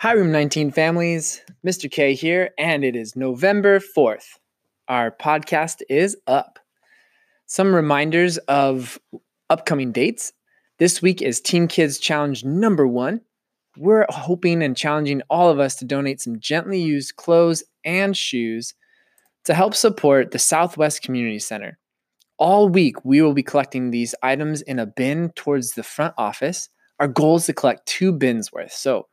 Hi, Room 19 families. Mr. K here, and it is November 4th. Our podcast is up. Some reminders of upcoming dates. This week is Team Kids Challenge number one. We're hoping and challenging all of us to donate some gently used clothes and shoes to help support the Southwest Community Center. All week, we will be collecting these items in a bin towards the front office. Our goal is to collect two bins worth. So,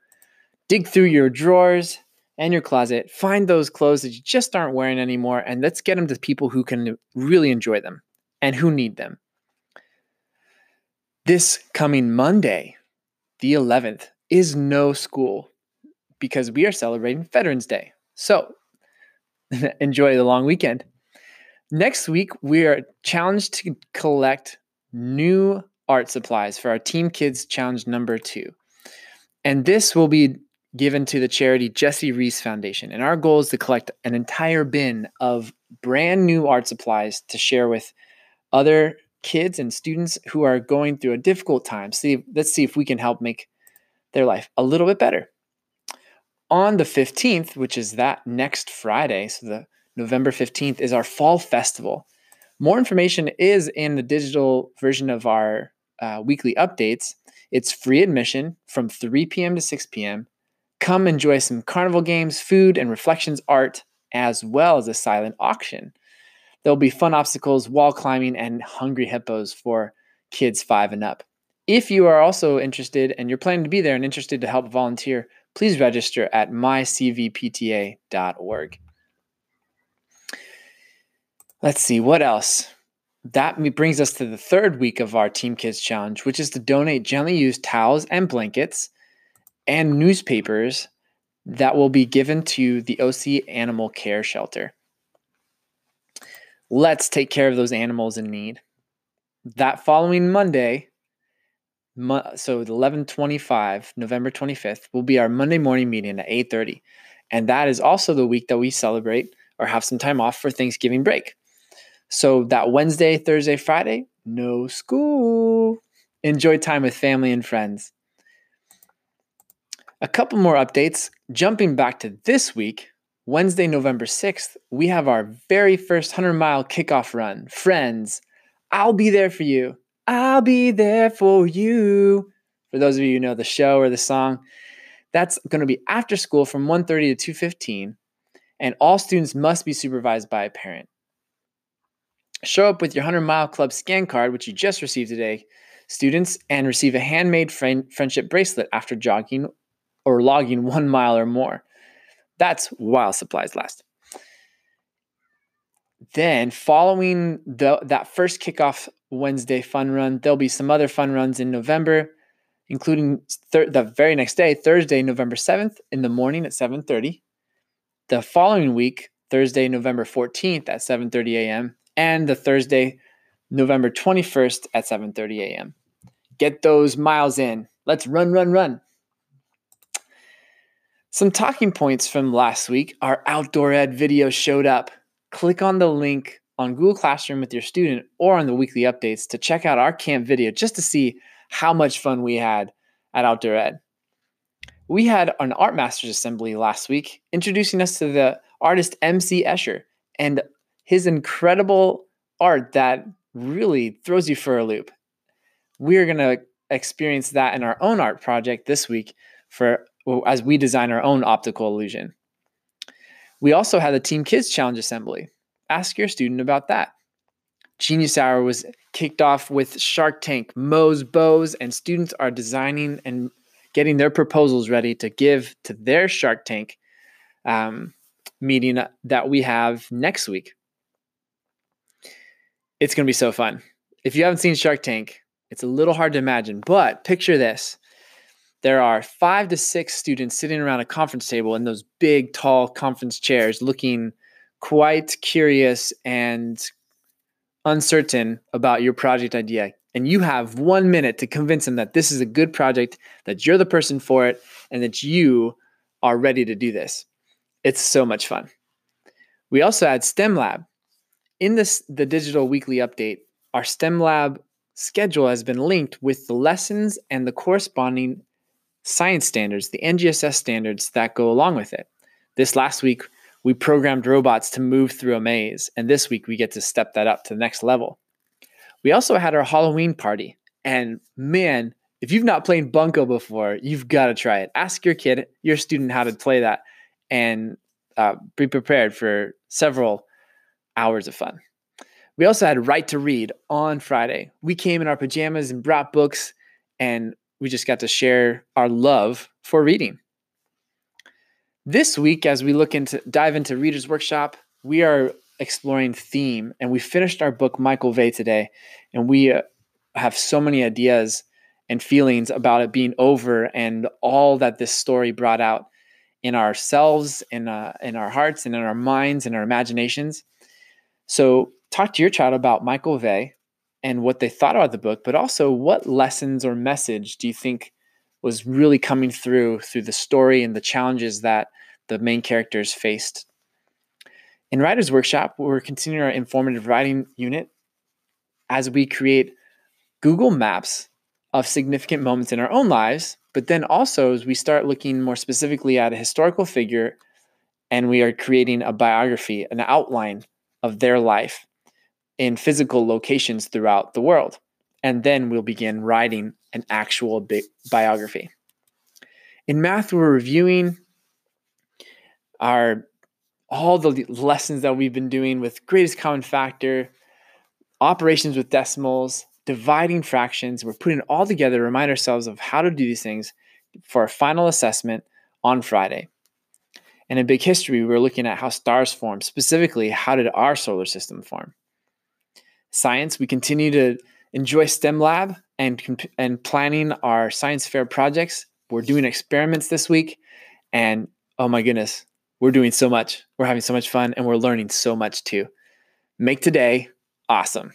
dig through your drawers and your closet, find those clothes that you just aren't wearing anymore, and let's get them to people who can really enjoy them and who need them. This coming Monday, the 11th, is no school because we are celebrating Veterans Day. So enjoy the long weekend. Next week, we are challenged to collect new art supplies for our Team Kids Challenge number two. And this will be given to the charity Jessie Rees Foundation. And our goal is to collect an entire bin of brand new art supplies to share with other kids and students who are going through a difficult time. See, let's see if we can help make their life a little bit better. On the 15th, which is that next Friday, so the November 15th is our fall festival. More information is in the digital version of our uh, weekly updates. It's free admission from 3 p.m. to 6 p.m. Come enjoy some carnival games, food, and reflections art, as well as a silent auction. There'll be fun obstacles, wall climbing, and hungry hippos for kids five and up. If you are also interested and you're planning to be there and interested to help volunteer, please register at mycvpta.org. Let's see, what else? That brings us to the third week of our Team Kids Challenge, which is to donate gently used towels and blankets and newspapers that will be given to the OC Animal Care Shelter. Let's take care of those animals in need. That following Monday, so 1125, November 25th, will be our Monday morning meeting at 8:30. And that is also the week that we celebrate or have some time off for Thanksgiving break. So that Wednesday, Thursday, Friday, no school. Enjoy time with family and friends. A couple more updates. Jumping back to this week, Wednesday, November 6th, we have our very first 100 mile kickoff run. Friends, I'll be there for you. I'll be there for you. For those of you who know the show or the song, that's going to be after school from 1:30 to 2:15, and all students must be supervised by a parent. Show up with your 100 mile club scan card, which you just received today, students, and receive a handmade friend- friendship bracelet after jogging or logging one mile or more. That's while supplies last. Then, following the, that first kickoff Wednesday fun run, there'll be some other fun runs in November, including thir- the very next day, Thursday, November 7th, in the morning at 7:30. The following week, Thursday, November 14th at 7:30 a.m., and the Thursday, November 21st at 7:30 a.m. Get those miles in. Let's run, run, run. Some talking points from last week. Our outdoor ed video showed up. Click on the link on Google Classroom with your student or on the weekly updates to check out our camp video just to see how much fun we had at Outdoor Ed. We had an Art Masters Assembly last week introducing us to the artist MC Escher and his incredible art that really throws you for a loop. We're going to experience that in our own art project this week for as we design our own optical illusion. We also had the Team Kids Challenge Assembly. Ask your student about that. Genius Hour was kicked off with Shark Tank, Mo's Bows, and students are designing and getting their proposals ready to give to their Shark Tank um, meeting that we have next week. It's going to be so fun. If you haven't seen Shark Tank, it's a little hard to imagine, but picture this there are five to six students sitting around a conference table in those big, tall conference chairs looking quite curious and uncertain about your project idea. And you have one minute to convince them that this is a good project, that you're the person for it, and that you are ready to do this. It's so much fun. We also had STEM Lab. In this the digital weekly update, our STEM Lab schedule has been linked with the lessons and the corresponding science standards, the NGSS standards that go along with it. This last week, we programmed robots to move through a maze, and this week we get to step that up to the next level. We also had our Halloween party, and man, if you've not played Bunko before, you've got to try it. Ask your kid, your student, how to play that, and uh, be prepared for several hours of fun. We also had Right to Read on Friday. We came in our pajamas and brought books, and we just got to share our love for reading. This week, as we look into dive into Reader's Workshop, we are exploring theme, and we finished our book Michael Vey today, and we uh, have so many ideas and feelings about it being over and all that this story brought out in ourselves, in uh, in our hearts, and in our minds, and our imaginations. So talk to your child about Michael Vey and what they thought about the book, but also what lessons or message do you think was really coming through through the story and the challenges that the main characters faced. In Writer's Workshop, we're continuing our informative writing unit as we create Google Maps of significant moments in our own lives, but then also as we start looking more specifically at a historical figure and we are creating a biography, an outline of their life in physical locations throughout the world. And then we'll begin writing an actual bi- biography. In math, we're reviewing our all the lessons that we've been doing with greatest common factor, operations with decimals, dividing fractions. We're putting it all together to remind ourselves of how to do these things for our final assessment on Friday. And in big history, we were looking at how stars form, specifically, how did our solar system form? Science, we continue to enjoy STEM Lab and, and planning our science fair projects. We're doing experiments this week. And oh my goodness, we're doing so much. We're having so much fun and we're learning so much too. Make today awesome.